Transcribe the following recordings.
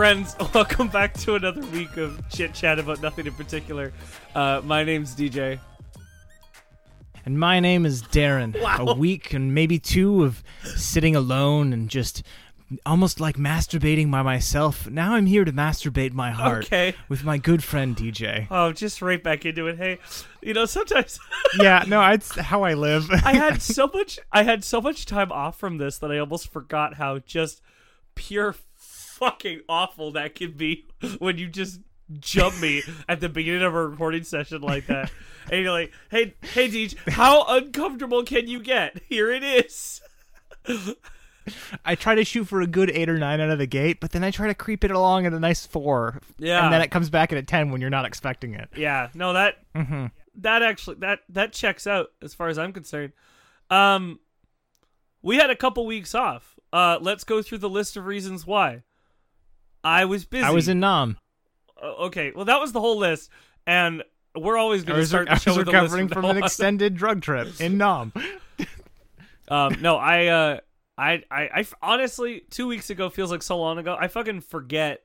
Friends, welcome back to another week of chit chat about nothing in particular. Uh, my name's DJ. And my name is Darren. Wow. A week and maybe two of sitting alone and just almost like masturbating by myself. Now I'm here to masturbate my heart Okay. with my good friend DJ. Oh, just right back into it. Hey, you know, sometimes yeah, no, it's how I live. I had so much I had so much time off from this that I almost forgot how just pure fucking awful that can be when you just jump me at the beginning of a recording session like that. And you're like, "Hey, hey Deej, how uncomfortable can you get? Here it is." I try to shoot for a good eight or nine out of the gate, but then I try to creep it along at a nice four. Yeah. And then it comes back at a ten when you're not expecting it. Yeah, no that that actually that that checks out as far as I'm concerned. Um we had a couple weeks off. Uh let's go through the list of reasons why. I was busy. I was in Nam. Okay, well that was the whole list and we're always going to was, start I the show was a list recovering from an extended drug trip in Nam. Um, no, I, uh, I, I, I, honestly, two weeks ago feels like so long ago. I fucking forget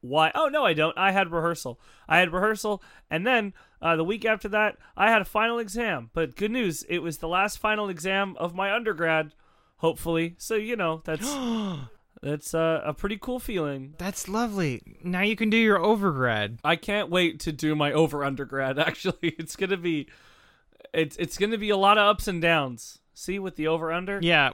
why. Oh no, I don't. I had rehearsal. I had rehearsal, and then uh, the week after that, I had a final exam. But good news, it was the last final exam of my undergrad. Hopefully, so you know that's that's uh, a pretty cool feeling. That's lovely. Now you can do your overgrad. I can't wait to do my over undergrad. Actually, it's gonna be, it's it's gonna be a lot of ups and downs. See with the over under Yeah,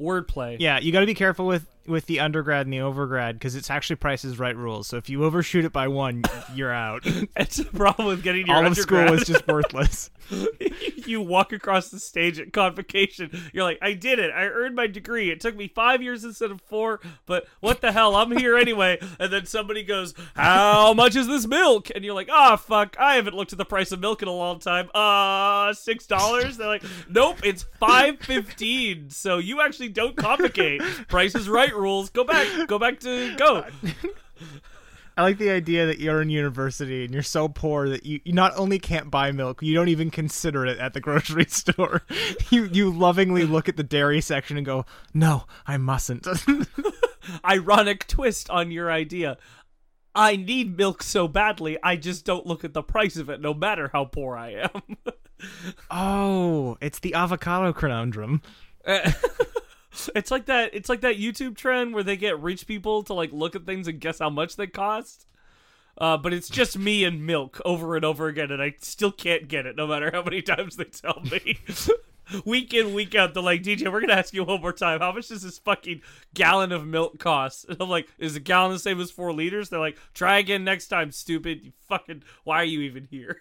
wordplay. yeah. You got to be careful with with the undergrad and the overgrad because it's actually Price's Right rules. So if you overshoot it by one, you're out. It's a problem with getting your All of school undergrad. is just worthless. you walk across the stage at convocation. You're like, I did it. I earned my degree. It took me five years instead of four, but what the hell? I'm here anyway. And then somebody goes, How much is this milk? And you're like, Ah, fuck. I haven't looked at the price of milk in a long time. Uh, six dollars? They're like, Nope, it's five fifteen. So you actually don't complicate. Price is right rules. Go back. Go back to go. I like the idea that you're in university and you're so poor that you, you not only can't buy milk, you don't even consider it at the grocery store. You you lovingly look at the dairy section and go, "No, I mustn't." ironic twist on your idea. I need milk so badly, I just don't look at the price of it, no matter how poor I am. oh, it's the avocado conundrum. It's like that. It's like that YouTube trend where they get rich people to like look at things and guess how much they cost. Uh, but it's just me and milk over and over again, and I still can't get it, no matter how many times they tell me. week in, week out, they're like, DJ, we're gonna ask you one more time. How much does this fucking gallon of milk cost? And I'm like, is a gallon the same as four liters? They're like, try again next time, stupid. You fucking, why are you even here?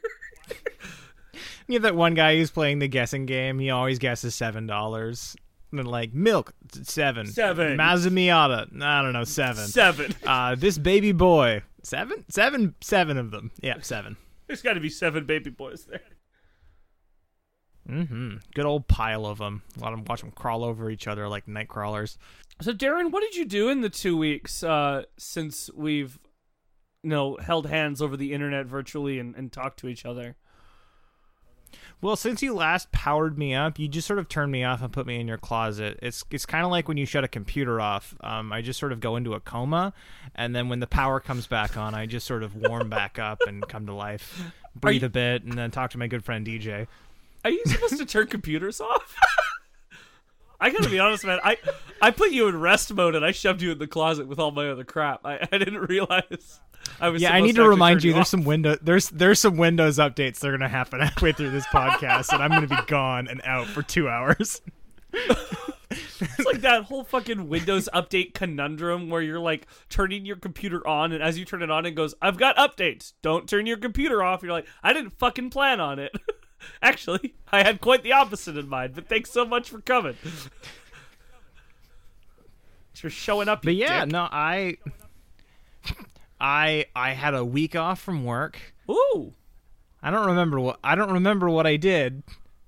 You have that one guy who's playing the guessing game. He always guesses seven dollars. And then like milk, seven. Seven. Mazda Miata, I don't know, seven. Seven. Uh, this baby boy, seven, seven, seven of them. Yeah, seven. There's got to be seven baby boys there. Mm-hmm. Good old pile of them. A lot of them watch them crawl over each other like night crawlers. So, Darren, what did you do in the two weeks uh, since we've, you know, held hands over the internet virtually and, and talked to each other? Well, since you last powered me up, you just sort of turned me off and put me in your closet. It's it's kind of like when you shut a computer off. Um, I just sort of go into a coma, and then when the power comes back on, I just sort of warm back up and come to life, breathe you- a bit, and then talk to my good friend DJ. Are you supposed to turn computers off? I gotta be honest, man. I I put you in rest mode and I shoved you in the closet with all my other crap. I, I didn't realize I was. Yeah, I need to actually remind you. There's some window. There's there's some Windows updates that are gonna happen halfway through this podcast, and I'm gonna be gone and out for two hours. It's like that whole fucking Windows update conundrum where you're like turning your computer on, and as you turn it on, it goes, "I've got updates. Don't turn your computer off." You're like, "I didn't fucking plan on it." Actually, I had quite the opposite in mind. But thanks so much for coming. For showing up. But yeah, dick. no, I, I, I had a week off from work. Ooh. I don't remember what I don't remember what I did.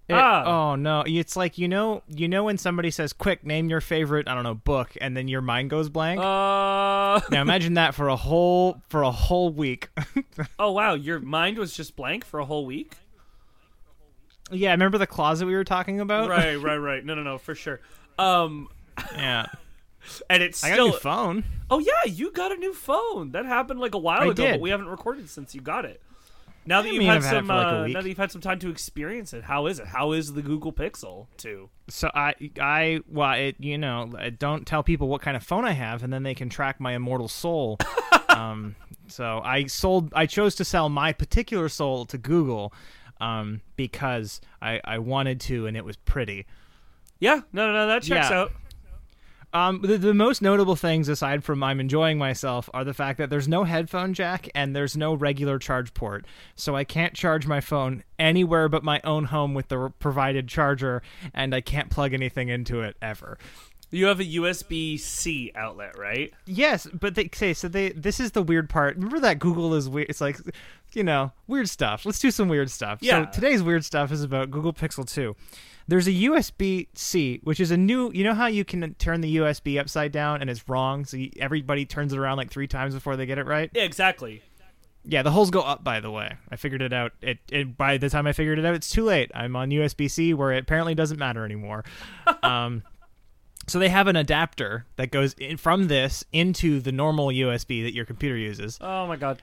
It- Ah. Oh no! It's like you know, you know when somebody says, "Quick, name your favorite," I don't know, book, and then your mind goes blank. Uh. now imagine that for a whole for a whole week. Oh wow, your mind was just blank for a whole week. yeah, remember the closet we were talking about? Right, right, right. No, no, no, for sure. Um, Yeah. And it's I got still. a new phone. Oh yeah, you got a new phone. That happened like a while I ago, did. but we haven't recorded since you got it. Now that I you've mean, had I've had it some, for, like, a uh, week. now that you've had some time to experience it, how is it? How is the Google Pixel Two? So I, I, well, it, you know, I don't tell people what kind of phone I have, and then they can track my immortal soul. um, so I sold, I chose to sell my particular soul to Google, um, because I, I wanted to, and it was pretty. Yeah, no, no, no, that checks Yeah. out. Um, the, the most notable things, aside from I'm enjoying myself, are the fact that there's no headphone jack and there's no regular charge port. So I can't charge my phone anywhere but my own home with the provided charger, and I can't plug anything into it ever. You have a USB C outlet, right? Yes, but they say so. They this is the weird part. Remember that Google is weird. It's like, you know, weird stuff. Let's do some weird stuff. Yeah. So today's weird stuff is about Google Pixel Two. There's a USB C, which is a new. You know how you can turn the USB upside down and it's wrong, so you, everybody turns it around like three times before they get it right. Yeah, exactly. Yeah, the holes go up. By the way, I figured it out. It, it by the time I figured it out, it's too late. I'm on USB C, where it apparently doesn't matter anymore. um, so they have an adapter that goes in, from this into the normal USB that your computer uses. Oh my god.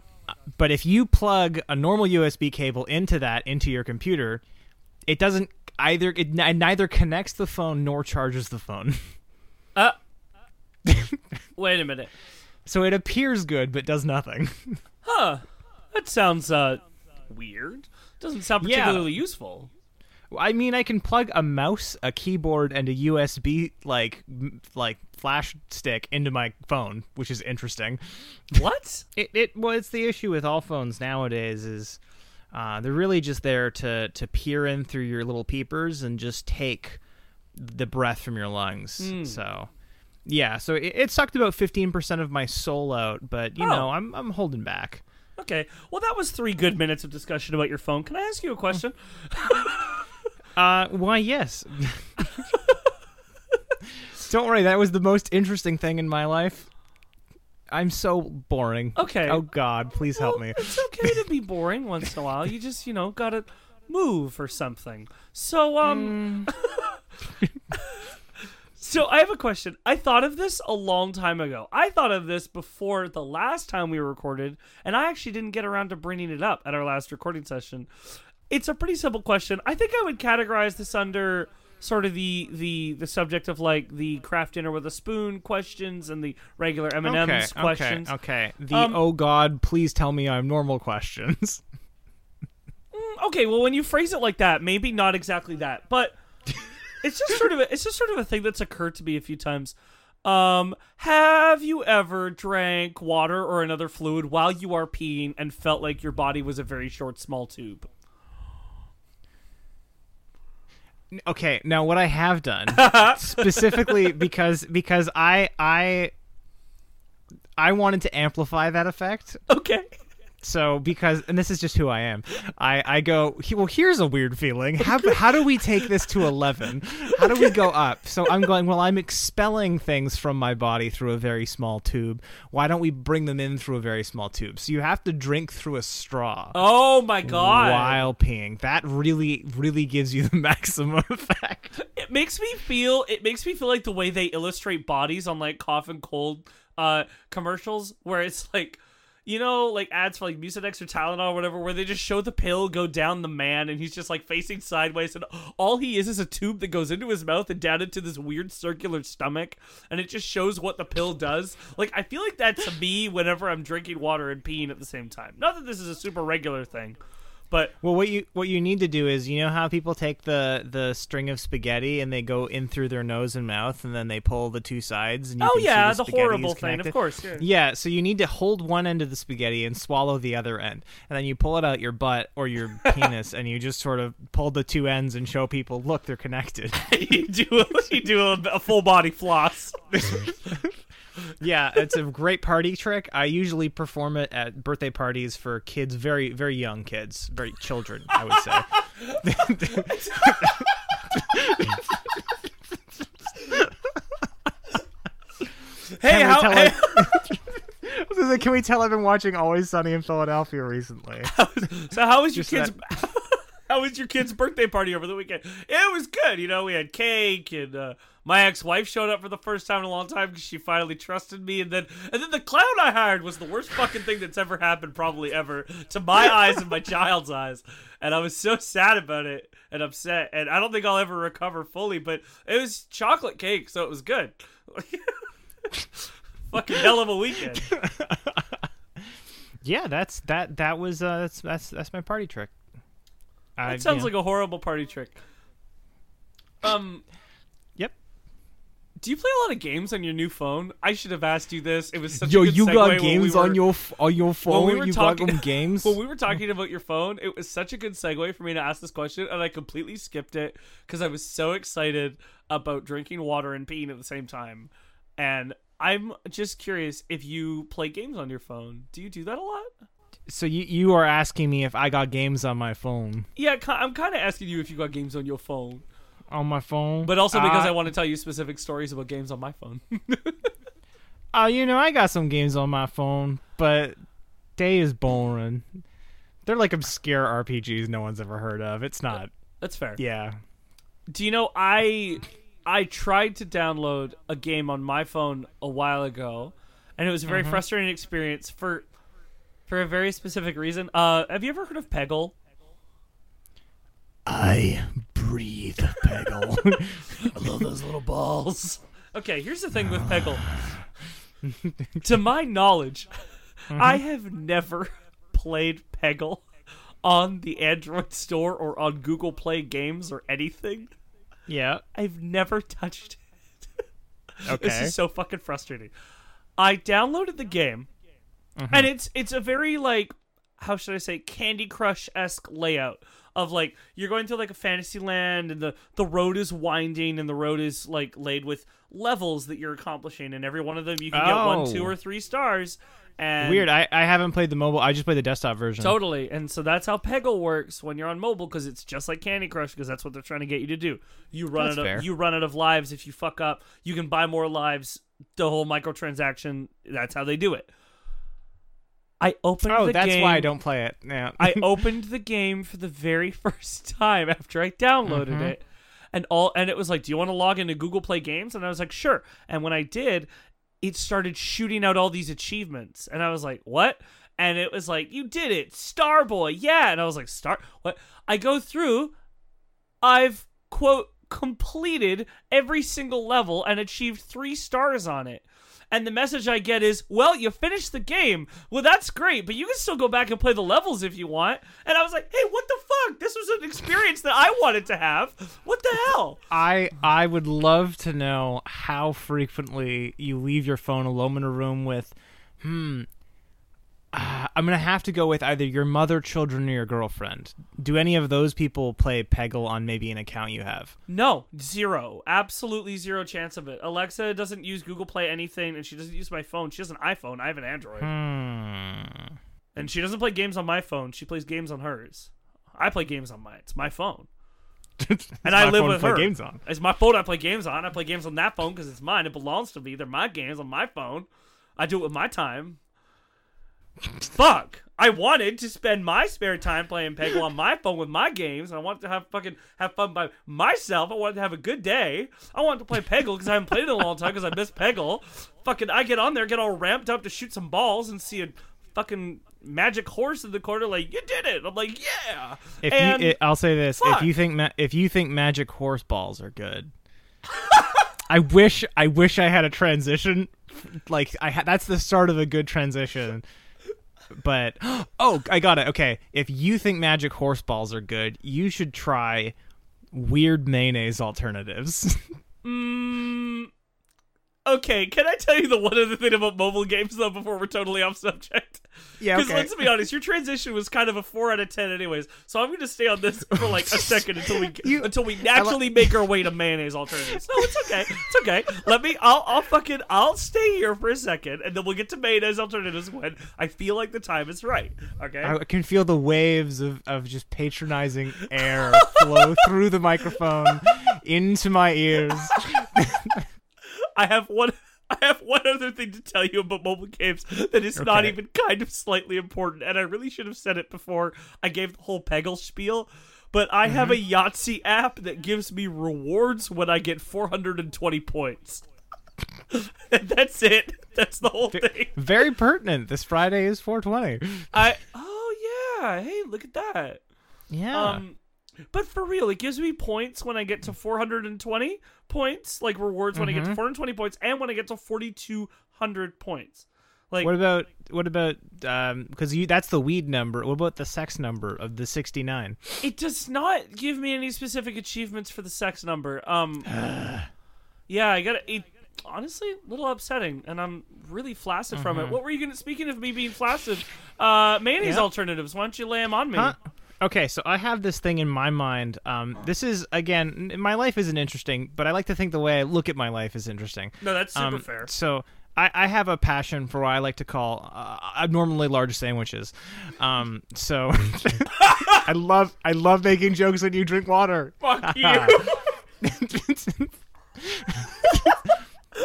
But if you plug a normal USB cable into that into your computer, it doesn't either. It n- neither connects the phone nor charges the phone. Uh, wait a minute. so it appears good, but does nothing. Huh. That sounds uh weird. Doesn't sound Yeah. particularly useful. I mean, I can plug a mouse, a keyboard, and a USB like like flash stick into my phone, which is interesting. What? It it well, it's the issue with all phones nowadays is uh, they're really just there to to peer in through your little peepers and just take the breath from your lungs. Hmm. So. Yeah, so it, it sucked about fifteen percent of my soul out, but you Oh. know I'm I'm holding back. Okay. Well, that was three good minutes of discussion about your phone. Can I ask you a question? Uh, why yes. Don't worry, that was the most interesting thing in my life. I'm so boring. Okay. Oh God, please help me. It's okay to be boring once in a while. You just, you know, gotta move or something. So, um. so, I have a question. I thought of this a long time ago. I thought of this before the last time we recorded, and I actually didn't get around to bringing it up at our last recording session. It's a pretty simple question. I think I would categorize this under sort of the the the subject of like the craft dinner with a spoon questions and the regular M and Okay, M's questions. okay, okay. The Um, oh God, please tell me I'm normal questions. okay, well, when you phrase it like that, maybe not exactly that, but it's just sort of a, it's just sort of a thing that's occurred to me a few times. Um, have you ever drank water or another fluid while you are peeing and felt like your body was a very short, small tube? Okay, now what I have done specifically because because I I I wanted to amplify that effect. Okay. So because and this is just who I am. I I go "He- well here's a weird feeling. How how do we take this to 11? How do we go up? So I'm going well I'm expelling things from my body through a very small tube. Why don't we bring them in through a very small tube? So you have to drink through a straw. Oh my god. While peeing, that really, really gives you the maximum effect. It makes me feel it makes me feel like the way they illustrate bodies on like cough and cold uh commercials where it's like you know, like ads for like Mucinex or Tylenol or whatever, where they just show the pill go down the man and he's just like facing sideways, and all he is is a tube that goes into his mouth and down into this weird circular stomach, and it just shows what the pill does. Like, I feel like that's me whenever I'm drinking water and peeing at the same time. Not that this is a super regular thing, but Well, what you what you need to do is you know how people take the the string of spaghetti and they go in through their nose and mouth and then they pull the two sides and you oh yeah, the, the, horrible thing, of course. Yeah. Yeah, so you need to hold one end of the spaghetti and swallow the other end. And then you pull it out your butt or your penis and you just sort of pull the two ends and show people, look, they're connected. you do a, you do a, a full body floss. yeah, it's a great party trick. I usually perform it at birthday parties for kids, very, very young kids, very children, I would say. Hey, how, tell hey, I Can we tell I've been watching Always Sunny in Philadelphia recently? so how was your Just kids? How was your kid's birthday party over the weekend? It was good. You know, we had cake and uh, my ex-wife showed up for the first time in a long time because she finally trusted me. And then, and then the clown I hired was the worst fucking thing that's ever happened, probably ever, to my eyes and my child's eyes. And I was so sad about it and upset. And I don't think I'll ever recover fully. But it was chocolate cake, so it was good. fucking hell of a weekend. Yeah, that's that. That was uh, that's that's that's my party trick. That sounds like a horrible party trick. Um. Do you play a lot of games on your new phone? I should have asked you this. It was such Yo, a good Yo, you segue got games we were, on your on your phone. we were you talking- got games. When we were talking about your phone, it was such a good segue for me to ask this question, and I completely skipped it because I was so excited about drinking water and peeing at the same time. And I'm just curious if you play games on your phone. Do you do that a lot? so you you are asking me if I got games on my phone? Yeah, I'm kind of asking you if you got games on your phone, On my phone, but also because Uh, I want to tell you specific stories about games on my phone. Oh, you know, I got some games on my phone, but they is boring. They're like obscure RPGs no one's ever heard of. It's not. That's fair. Yeah. Do you know I I tried to download a game on my phone a while ago, and it was a very frustrating experience for for a very specific reason. Uh, have you ever heard of Peggle? I breathe Peggle. I love those little balls. Okay, here's the thing with Peggle. to my knowledge, mm-hmm. I have never played Peggle on the Android store or on Google Play Games or anything. yeah. I've never touched it. Okay. This is so fucking frustrating. I downloaded the game, mm-hmm. and it's it's a very like how should I say Candy Crush esque layout of like you're going through like a fantasy land, and the the road is winding, and the road is like laid with levels that you're accomplishing, and every one of them you can get one, Oh. two, or three stars. And Weird. I, I haven't played the mobile. I just played the desktop version. Totally. And so that's how Peggle works when you're on mobile because it's just like Candy Crush because that's what they're trying to get you to do. You run That's out fair. of, you run out of lives if you fuck up. You can buy more lives. The whole microtransaction. That's how they do it. I opened Oh, the that's game. why I don't play it. Yeah. I opened the game for the very first time after I downloaded Mm-hmm. it. And all and it was like, "Do you want to log into Google Play Games?" And I was like, "Sure." And when I did, it started shooting out all these achievements. And I was like, "What?" And it was like, "You did it, Starboy." Yeah. And I was like, "Star what?" I go through I've quote completed every single level and achieved 3 stars on it. And the message I get is, "Well, you finished the game. Well, that's great, but you can still go back and play the levels if you want." And I was like, "Hey, what the fuck? This was an experience that I wanted to have. What the hell?" I I would love to know how frequently you leave your phone alone in a room with, hmm. Uh, I'm gonna have to go with either your mother, children, or your girlfriend. Do any of those people play Peggle on maybe an account you have? No, zero. Absolutely zero chance of it. Alexa doesn't use Google Play anything and she doesn't use my phone. She has an iPhone. I have an Android. Hmm. And she doesn't play games on my phone. She plays games on hers. I play games on mine. It's my phone. And I live with her. games on. It's my phone I play games on. I play games on that phone because it's mine. It belongs to me. They're my games on my phone. I do it with my time. Fuck. I wanted to spend my spare time playing Peggle on my phone with my games. I wanted to have fucking have fun by myself. I wanted to have a good day. I wanted to play Peggle because I haven't played it in a long time because I miss Peggle. Fucking, I get on there, get all ramped up to shoot some balls and see a fucking magic horse in the corner. Like you did it. I'm like, yeah. If and you, it, I'll say this: fuck. if you think ma- if you think magic horse balls are good, I wish I wish I had a transition. Like I ha- that's the start of a good transition. But oh, I got it. Okay, if you think magic horse balls are good, you should try weird mayonnaise alternatives. Mm, okay, can I tell you the one other thing about mobile games though before we're totally off subject? Yeah, Because okay. let's be honest, your transition was kind of a four out of ten, anyways. So I'm going to stay on this for like a second until we You- until we naturally make our way to mayonnaise alternatives. No, it's okay. It's okay. Let me. I'll. I'll fucking. I'll stay here for a second, and then we'll get to mayonnaise alternatives when I feel like the time is right. Okay. I can feel the waves of, of just patronizing air flow through the microphone into my ears. I have one. I have one other thing to tell you about mobile games that is not even kind of slightly important, and I really should have said it before I gave the whole Peggle spiel. but I have a Mm-hmm. Yahtzee app that gives me rewards when I get 420 points. and that's it. That's the whole thing. Very pertinent. This Friday is 420. I oh yeah, hey, look at that. Yeah. Um, but for real, it gives me points when I get to 420 points, like rewards when I Mm-hmm. get to 420 points, and when I get to 4,200 points. Like, what about what about um because you that's the weed number. What about the sex number of the 69? it does not give me any specific achievements for the sex number. Um, yeah, I got it. Honestly, a little upsetting, and I'm really flaccid from Mm-hmm. it. What were you gonna? Speaking of me being flaccid, uh, mayonnaise Yeah. alternatives. Why don't you lay them on me? Huh? Okay, so I have this thing in my mind. Um, this is again, my life isn't interesting, but I like to think the way I look at my life is interesting. No, that's super Um, fair. So I, I have a passion for what I like to call uh, abnormally large sandwiches. Um, so I love I love making jokes when you drink water. Fuck you.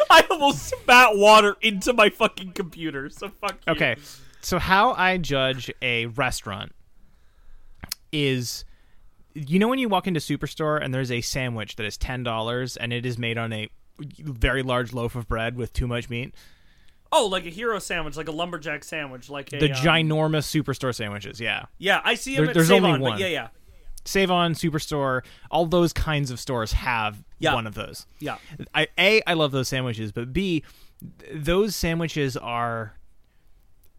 I almost spat water into my fucking computer. So fuck you. Okay, so how I judge a restaurant is, you know, when you walk into Superstore and there's a sandwich that is ten dollars and it is made on a very large loaf of bread with too much meat. Oh, like a hero sandwich, like a lumberjack sandwich, like a The um, ginormous Superstore sandwiches, yeah. Yeah, I see them There- at there's Save only On, but one. yeah, yeah, Save on Superstore, all those kinds of stores have Yeah. one of those. yeah. I a I love those sandwiches, but b those sandwiches are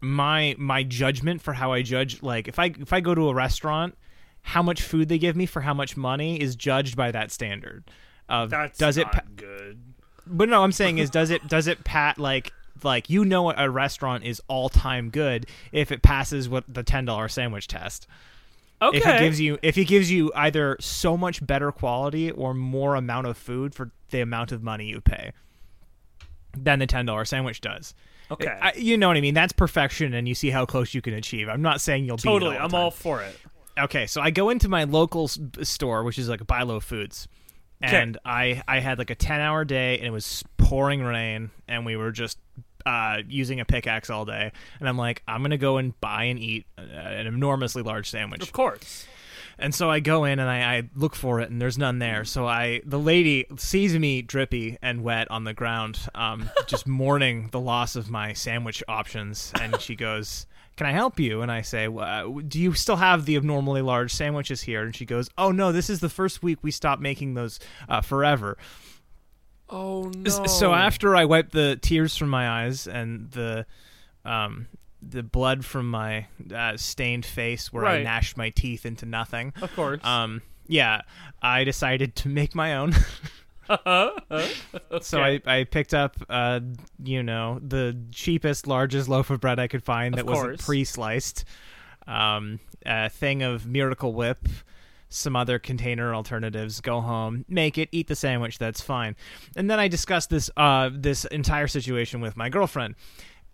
my my judgment for how I judge. Like if I if I go to a restaurant, how much food they give me for how much money is judged by that standard. Of That's does it? Pa- good. but no, I'm saying is does it does it pat like like you know a restaurant is all time good if it passes what the ten dollar sandwich test Okay. if it gives you if it gives you either so much better quality or more amount of food for the amount of money you pay than the ten dollar sandwich does. Okay. I, you know what I mean? That's perfection, and you see how close you can achieve. I'm not saying you'll totally. Beat it all I'm time. all for it. Okay, so I go into my local s- store, which is like Buy Low Foods, and I I had like a ten hour day, and it was pouring rain, and we were just uh, using a pickaxe all day, and I'm like, I'm gonna go and buy and eat uh, an enormously large sandwich. Of course. And so I go in and I, I look for it, and there's none there. So I, the lady sees me drippy and wet on the ground, um, just mourning the loss of my sandwich options, and she goes, "Can I help you?" And I say, well, "Do you still have the abnormally large sandwiches here?" And she goes, "Oh no, this is the first week we stopped making those uh, forever." Oh no. So after I wipe the tears from my eyes and the um, the blood from my uh, stained face where I Right. gnashed my teeth into nothing. of course. Um, yeah, I decided to make my own. So I, I picked up, uh, you know, the cheapest, largest loaf of bread I could find that wasn't course. pre-sliced. Um, a thing of Miracle Whip, some other container alternatives. Go home, make it, eat the sandwich. That's fine. And then I discussed this uh, this entire situation with my girlfriend,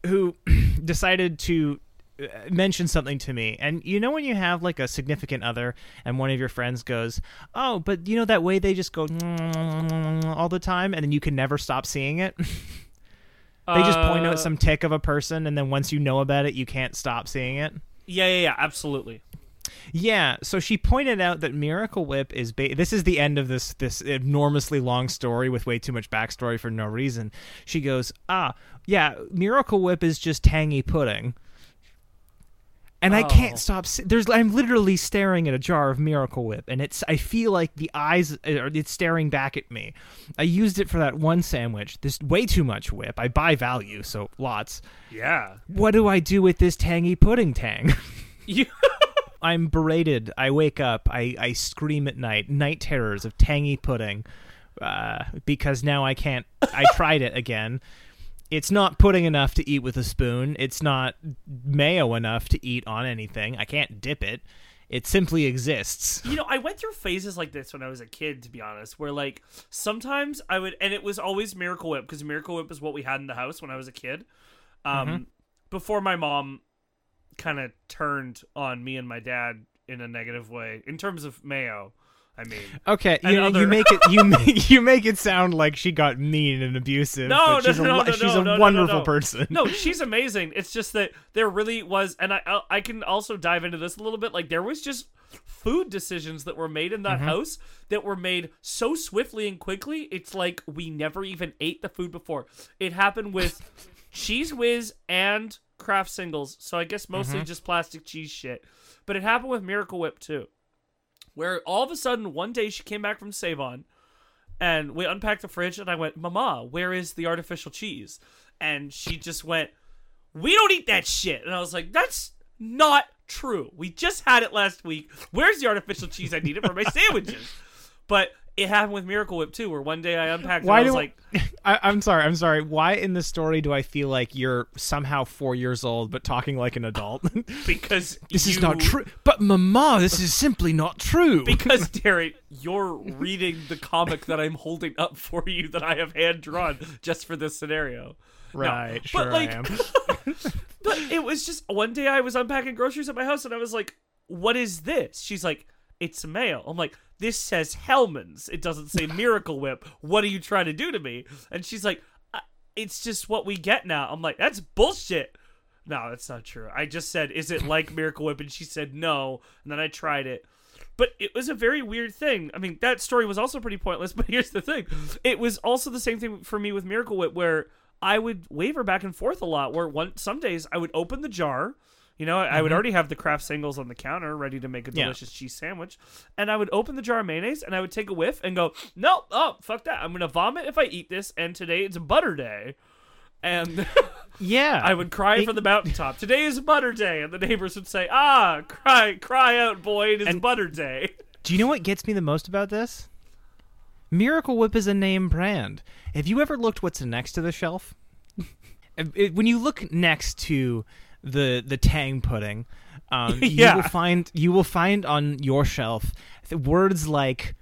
who decided to uh, mention something to me. And you know when you have like a significant other and one of your friends goes, "Oh, but you know that way they just go all the time and then you can never stop seeing it." they just point Uh, out some tick of a person and then once you know about it, you can't stop seeing it. Yeah, yeah, yeah. Absolutely. Yeah, so she pointed out that Miracle Whip is ba- this is the end of this this enormously long story with way too much backstory for no reason. She goes, "Ah, yeah, Miracle Whip is just tangy pudding." And I Oh. can't stop. There's, I'm literally staring at a jar of Miracle Whip, and it's. I feel like the eyes, are it's staring back at me. I used it for that one sandwich. There's way too much whip. I buy value, so lots. Yeah. What do I do with this tangy pudding tang? You. I'm berated. I wake up. I, I scream at night. Night terrors of tangy pudding. Uh, because now I can't. I tried it again. It's not pudding enough to eat with a spoon. It's not mayo enough to eat on anything. I can't dip it. It simply exists. You know, I went through phases like this when I was a kid, to be honest, where like sometimes I would, and it was always Miracle Whip because Miracle Whip is what we had in the house when I was a kid. Um, before my mom kind of turned on me and my dad in a negative way in terms of mayo. I mean, Okay, you, other- you make it you make, you make it sound like she got mean and abusive. No, no, she's a, no, no, she's no, a no, no, no, wonderful no. person. no, she's amazing. It's just that there really was, and I I- I can also dive into this a little bit. Like there was just food decisions that were made in that mm-hmm. house that were made so swiftly and quickly. It's like we never even ate the food before. It happened with Cheez Whiz and Kraft Singles, so I guess mostly mm-hmm. just plastic cheese shit. But it happened with Miracle Whip too, where all of a sudden one day she came back from Save On and we unpacked the fridge and I went, Mama, where is the artificial cheese? And she just went, We don't eat that shit. And I was like, That's not true. We just had it last week. Where's the artificial cheese I needed for my sandwiches? But it happened with Miracle Whip too, where one day I unpacked Why it and I do was like, I, I'm sorry. I'm sorry. Why in the story do I feel like you're somehow four years old but talking like an adult? Because this is not true. But Mama, this is simply not true. Because Derek, you're reading the comic that I'm holding up for you that I have hand drawn just for this scenario. No, right, but, sure like, I am. But it was just one day I was unpacking groceries at my house and I was like, "What is this?" She's like, "It's mail." I'm like, "This says Hellmann's. It doesn't say Miracle Whip. What are you trying to do to me?" And she's like, "Uh, "It's just what we get now." I'm like, "That's bullshit." No, that's not true. I just said, "Is it like Miracle Whip?" And she said, "No." And then I tried it. But it was a very weird thing. I mean, that story was also pretty pointless, but here's the thing. It was also the same thing for me with Miracle Whip where I would waver back and forth a lot where one some days I would open the jar, you know, I would already have the Kraft singles on the counter ready to make a Yeah. delicious cheese sandwich, and I would open the jar of mayonnaise and I would take a whiff and go, "No, oh, fuck that. I'm going to vomit if I eat this and today it's butter day." And yeah, I would cry It- from the mountaintop. Today is butter day, and the neighbors would say, "Ah, cry, cry out, boy! It is And- butter day." Do you know what gets me the most about this? Miracle Whip is a name brand. Have you ever looked what's next to the shelf? When you look next to the the Tang pudding, um, Yeah. you will find you will find on your shelf words like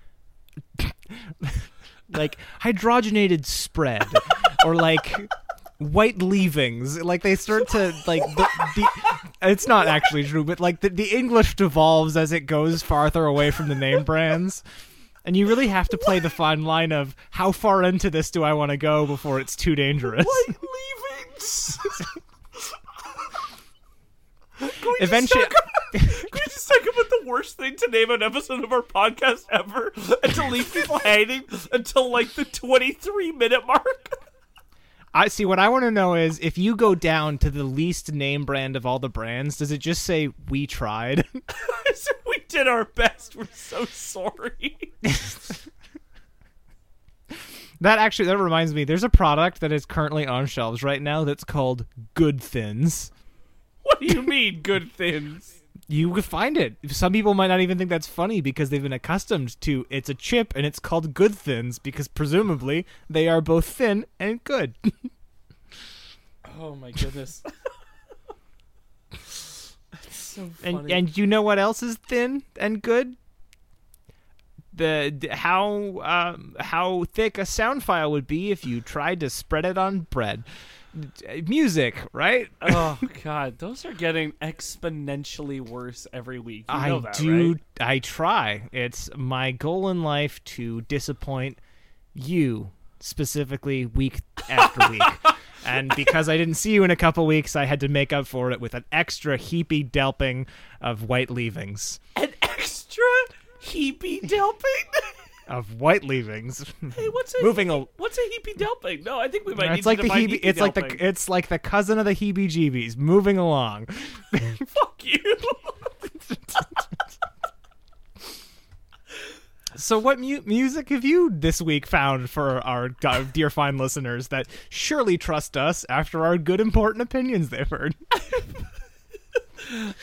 like hydrogenated spread or like white leavings like they start to like the, the it's not actually true but like the, the english devolves as it goes farther away from the name brands and you really have to play the fine line of how far into this do i want to go before it's too dangerous leavings. eventually Can we just talk about the worst thing to name an episode of our podcast ever and to leave people hanging until like the 23 minute mark? i see what i want to know is if you go down to the least name brand of all the brands does it just say we tried we did our best. We're so sorry. That actually that reminds me. There's a product that is currently on shelves right now that's called Good Thins. What do you mean, good things? You can find it. Some people might not even think that's funny because they've been accustomed to it's a chip and it's called Good Thins because presumably they are both thin and good. Oh my goodness. That's so funny. and and you know what else is thin and good? The d- how um, how thick a sound file would be if you tried to spread it on bread. Music, right? oh god, those are getting exponentially worse every week. You know I that, do. right? I try. It's my goal in life to disappoint you specifically week after week. And because I didn't see you in a couple weeks, I had to make up for it with an extra heapy delping of white leavings. An extra heapy delping. Of white leavings. hey, what's a Moving al- what's a heapy delping? No, I think we might need it's like to the heebie, it's like the it's like the cousin of the heebie-jeebies. Moving along. Fuck you. So, what mu- music have you this week found for our dear fine listeners that surely trust us after our good important opinions they've heard?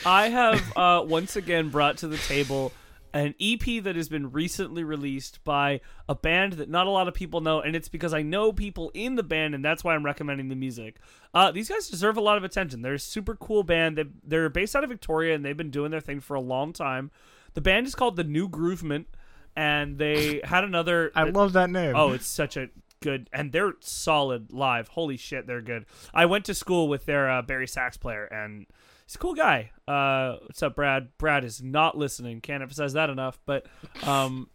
I have uh, once again brought to the table an EP that has been recently released by a band that not a lot of people know, and it's because I know people in the band, and that's why I'm recommending the music. Uh, these guys deserve a lot of attention. They're a super cool band. They, they're based out of Victoria, and they've been doing their thing for a long time. The band is called the New Groovement, and they had another. I love that name. Oh, it's such a good, and they're solid live. Holy shit, they're good. I went to school with their uh, bari sax player, and he's a cool guy. Uh, what's up, Brad? Brad is not listening. Can't emphasize that enough. But um,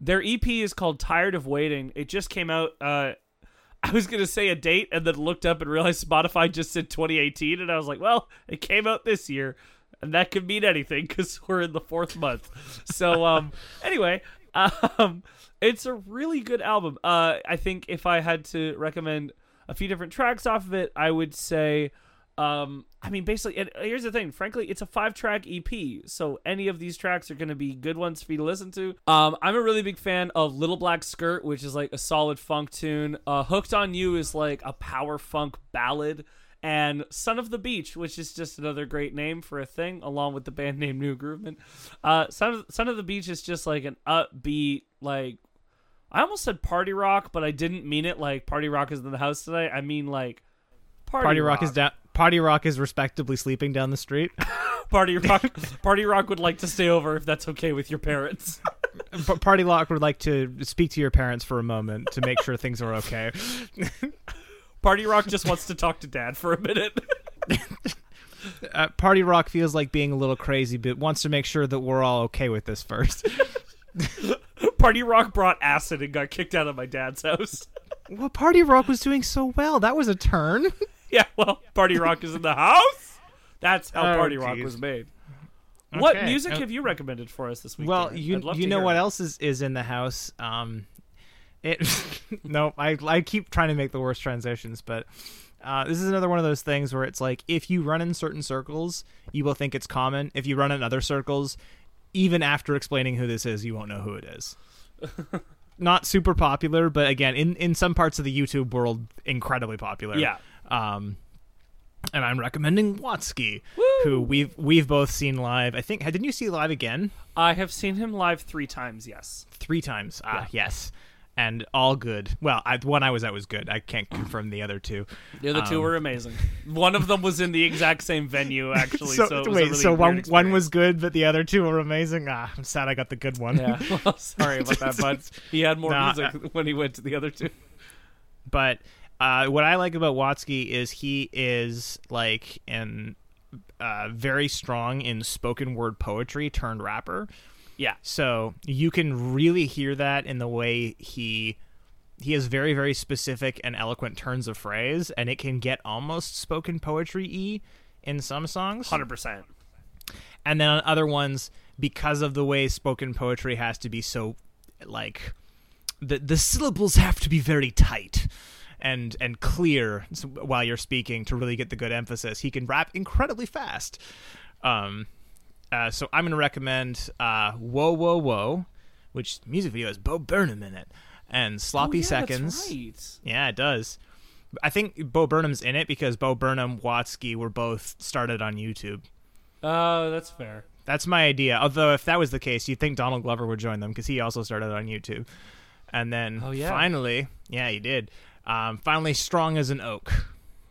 Their EP is called Tired of Waiting. It just came out. Uh, I was gonna say a date and then looked up and realized Spotify just said 2018, and I was like, well, it came out this year, and that could mean anything because we're in the fourth month. So um, anyway, um, it's a really good album. Uh, I think if I had to recommend a few different tracks off of it, I would say. Um, I mean, basically, and here's the thing. Frankly, it's a five-track EP, so any of these tracks are going to be good ones for you to listen to. Um, I'm a really big fan of Little Black Skirt, which is like a solid funk tune. Uh, Hooked on You is like a power funk ballad, and Son of the Beach, which is just another great name for a thing, along with the band name New Groovement. Uh, Son of, Son of the Beach is just like an upbeat, like I almost said party rock, but I didn't mean it like party rock is in the house tonight. I mean like party, Party rock, is down. Party rock is respectably sleeping down the street. Party rock. party rock would like to stay over if that's okay with your parents. P- Party rock would like to speak to your parents for a moment to make sure things are okay. Party rock just wants to talk to dad for a minute. Uh, Party rock feels like being a little crazy, but wants to make sure that we're all okay with this first. Party rock brought acid and got kicked out of my dad's house. well, Party rock was doing so well. That was a turn. yeah, well, party rock is in the house. That's how Oh, party rock geez. was made. What music Uh, have you recommended for us this week? Well, Darren? you you know what it. else is is in the house? Um, it no, I I keep trying to make the worst transitions, but uh, this is another one of those things where it's like if you run in certain circles, you will think it's common. If you run in other circles, even after explaining who this is, you won't know who it is. Not super popular, but again, in in some parts of the YouTube world, incredibly popular. Yeah. Um, and I'm recommending Watsky, who we've we've both seen live. I think didn't you see live again? I have seen him live three times. Yes. three times. Ah, yes, and all good. Well, I, the one I was at was good. I can't confirm the other two. The other two Um, were amazing. One of them was in the exact same venue, actually. So, so, it was a wait, really so one one was good, but the other two were amazing. Ah, I'm sad I got the good one. Yeah. Well, sorry about that, but He had more Nah, music when he went to the other two. but uh, what I like about Watsky is he is like an uh, very strong in spoken word poetry turned rapper. Yeah. So you can really hear that in the way he he has very very specific and eloquent turns of phrase, and it can get almost spoken poetry e in some songs. Hundred percent. And then on other ones, because of the way spoken poetry has to be so like the the syllables have to be very tight and and clear while you're speaking to really get the good emphasis. He can rap incredibly fast. Um, uh, so I'm gonna recommend uh, "Whoa Whoa Whoa," which music video has Bo Burnham in it, and "Sloppy oh, yeah, Seconds." That's right. Yeah, it does. I think Bo Burnham's in it because Bo Burnham, Watsky were both started on YouTube. Oh, that's fair. That's my idea. Although, if that was the case, you'd think Donald Glover would join them because he also started on YouTube. And then Oh, yeah. finally, yeah, he did. Um, finally, strong as an oak,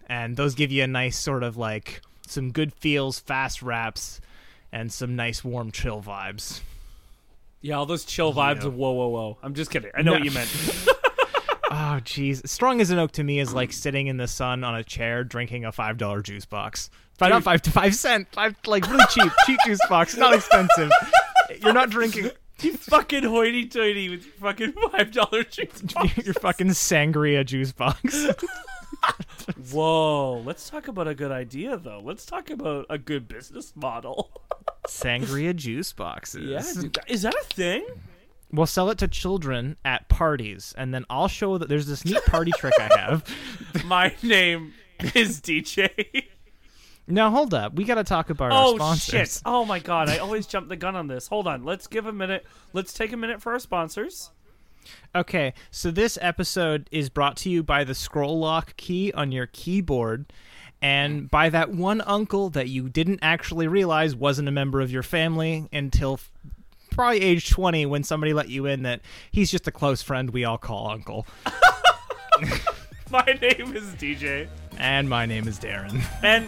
and those give you a nice sort of like some good feels, fast raps, and some nice warm chill vibes. Yeah, all those chill vibes Yeah. of whoa, whoa, whoa. I'm just kidding. I know No. what you meant. Oh, jeez, strong as an oak to me is like sitting in the sun on a chair drinking a five dollar juice box. Five, not five to five cent, five like really cheap, cheap juice box, not expensive. You're not drinking you fucking hoity-toity with your fucking five dollar juice box. your fucking sangria juice box. Whoa, let's talk about a good idea though. Let's talk about a good business model. Sangria juice boxes. dude, is that a thing? We'll sell it to children at parties, and then I'll show that there's this neat party trick I have. My name is DJ. Now hold up, we got to talk about our Oh sponsors. shit! Oh my god! I always jump the gun on this. Hold on. Let's give a minute. Let's take a minute for our sponsors. Okay, so this episode is brought to you by the scroll lock key on your keyboard, and by that one uncle that you didn't actually realize wasn't a member of your family until f- probably age 20 when somebody let you in that he's just a close friend we all call uncle. My name is DJ, And my name is Darren. and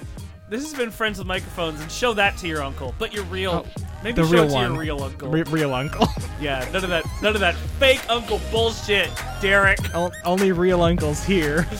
this has been Friends with Microphones. And show that to your uncle, but your real. Oh, maybe the show real it to one. your real uncle. Re- real uncle. yeah, none of that. None of that fake uncle bullshit, Derek. O- Only real uncles here.